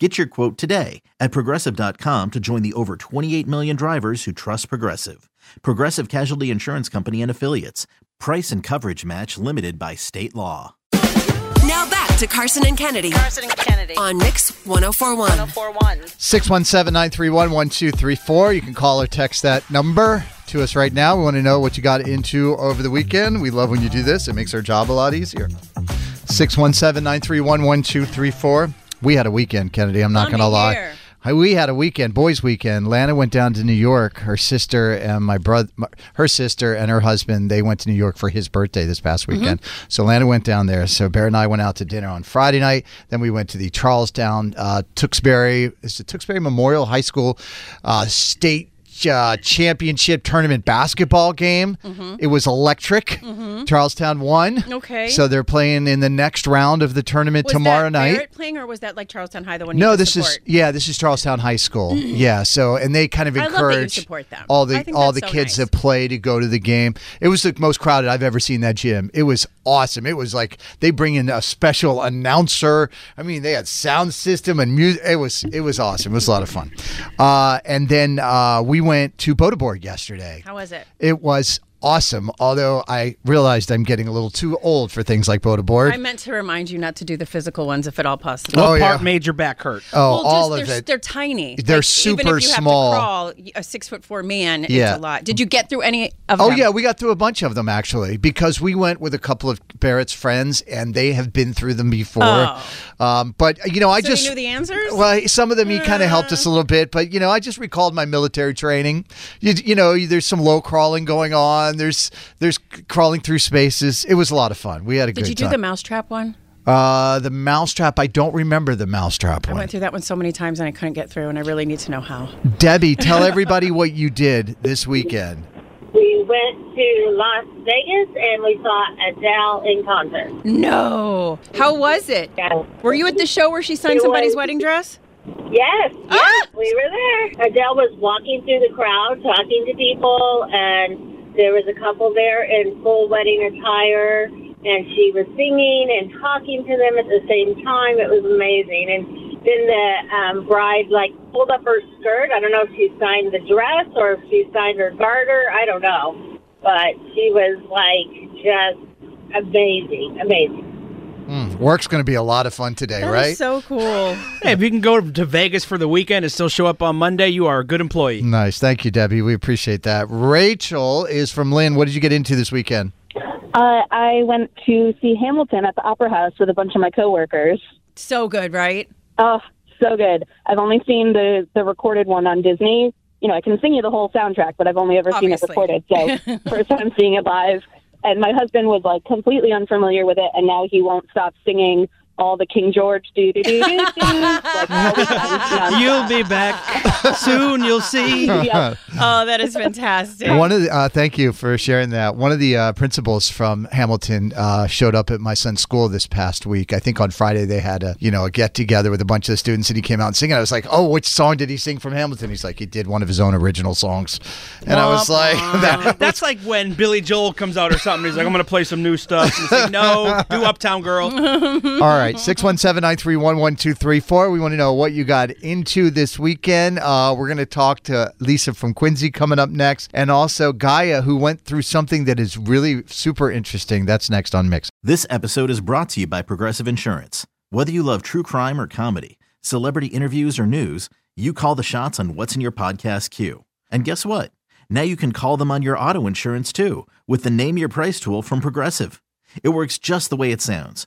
Get your quote today at progressive.com to join the over 28 million drivers who trust Progressive. Progressive Casualty Insurance Company and Affiliates. Price and coverage match limited by state law. Now back to Karson and Kennedy Karson and Kennedy. on Mix 1041. 1041. 617 931 1234. You can call or text that number to us right now. We want to know what you got into over the weekend. We love when you do this, it makes our job a lot easier. 617 931 1234. We had a weekend, Kennedy. I'm not going to lie. hear. Hi, We had a weekend, boys' weekend. Lana went down to New York. Her sister and my brother, her sister and her husband, they went to New York for his birthday this past weekend. So Lana went down there. So Bear and I went out to dinner on Friday night. Then we went to the Charlestown, uh, Tewksbury, is it Tewksbury Memorial High School uh, state uh, championship tournament basketball game. It was electric. Charlestown won. Okay. So they're playing in the next round of the tournament Was tomorrow that night. Barrett playing, or was that like Charlestown High, the one? No, this support? is yeah, this is Charlestown High School. yeah, so and they kind of I love that you encourage support them. all the all the so kids nice. that play to go to the game. It was the most crowded I've ever seen that gym. It was awesome. It was like they bring in a special announcer. I mean, they had sound system and music. It was it was awesome. It was a lot of fun. Uh, and then uh, we went to Boda Borg yesterday. How was it? It was awesome. Although I realized I'm getting a little too old for things like board. I meant to remind you not to do the physical ones if at all possible. Oh, What part yeah. made your back hurt? oh, Well, all just, of they're, it. They're tiny. They're Like, super even if you small. Have to crawl, a six foot four man, Yeah. it's a lot. Did you get through any of Oh them? Oh yeah, we got through a bunch of them actually because we went with a couple of Barrett's friends and they have been through them before. Oh. Um, but you know, I So just you knew the answers. well, some of them he kind of helped us a little bit, but you know, I just recalled my military training. You, you know, there's some low crawling going on. There's there's crawling through spaces. It was a lot of fun. We had a Did good Did you do time. the mousetrap one? uh, the mousetrap? I don't remember the mousetrap I one. I went through that one so many times and I couldn't get through, and I really need to know how. Debbie, tell everybody what you did this weekend. We went to Las Vegas and we saw Adele in concert. No. How was it? Yes, Were you at the show where she signed It somebody's was- wedding dress? yes, Ah! yes, we were there. Adele was walking through the crowd, talking to people, and there was a couple there in full wedding attire, and she was singing and talking to them at the same time. It was amazing. And then the um, bride like pulled up her skirt. I don't know if she signed the dress or if she signed her garter. I don't know, but she was like just amazing, amazing. Work's going to be a lot of fun today, That is right? so cool. Hey, if you can go to Vegas for the weekend and still show up on Monday, you are a good employee. Nice. Thank you, Debbie. We appreciate that. Rachel is from Lynn. What did you get into this weekend? Uh, I went to see Hamilton at the Opera House with a bunch of my coworkers. so good, right? Oh, so good. I've only seen the the recorded one on Disney. You know, I can sing you the whole soundtrack, but I've only ever seen it recorded. So first time seeing it live. And my husband was like completely unfamiliar with it, and now he won't stop singing all the King George do do do do do. Like, all the time. You'll be back soon. You'll see. Yeah. Oh, that is fantastic. One of the, uh, thank you for sharing that. One of the uh, principals from Hamilton uh, showed up at my son's school this past week. I think on Friday they had a you know a get together with a bunch of the students, and he came out and singing. I was like, oh, which song did he sing from Hamilton? He's like, he did one of his own original songs, and I was like, that, That's like when Billy Joel comes out or something. He's like, I'm going to play some new stuff. And it's like, no, do Uptown Girl. All right, 617 931 1234. We want to know what you got into this weekend. Uh, we're going to talk to Lisa from Quincy coming up next, and also Gaia, who went through something that is really super interesting. That's next on Mix. This episode is brought to you by Progressive Insurance. Whether you love true crime or comedy, celebrity interviews or news, you call the shots on what's in your podcast queue. And guess what? Now you can call them on your auto insurance too with the Name Your Price tool from Progressive. It works just the way it sounds.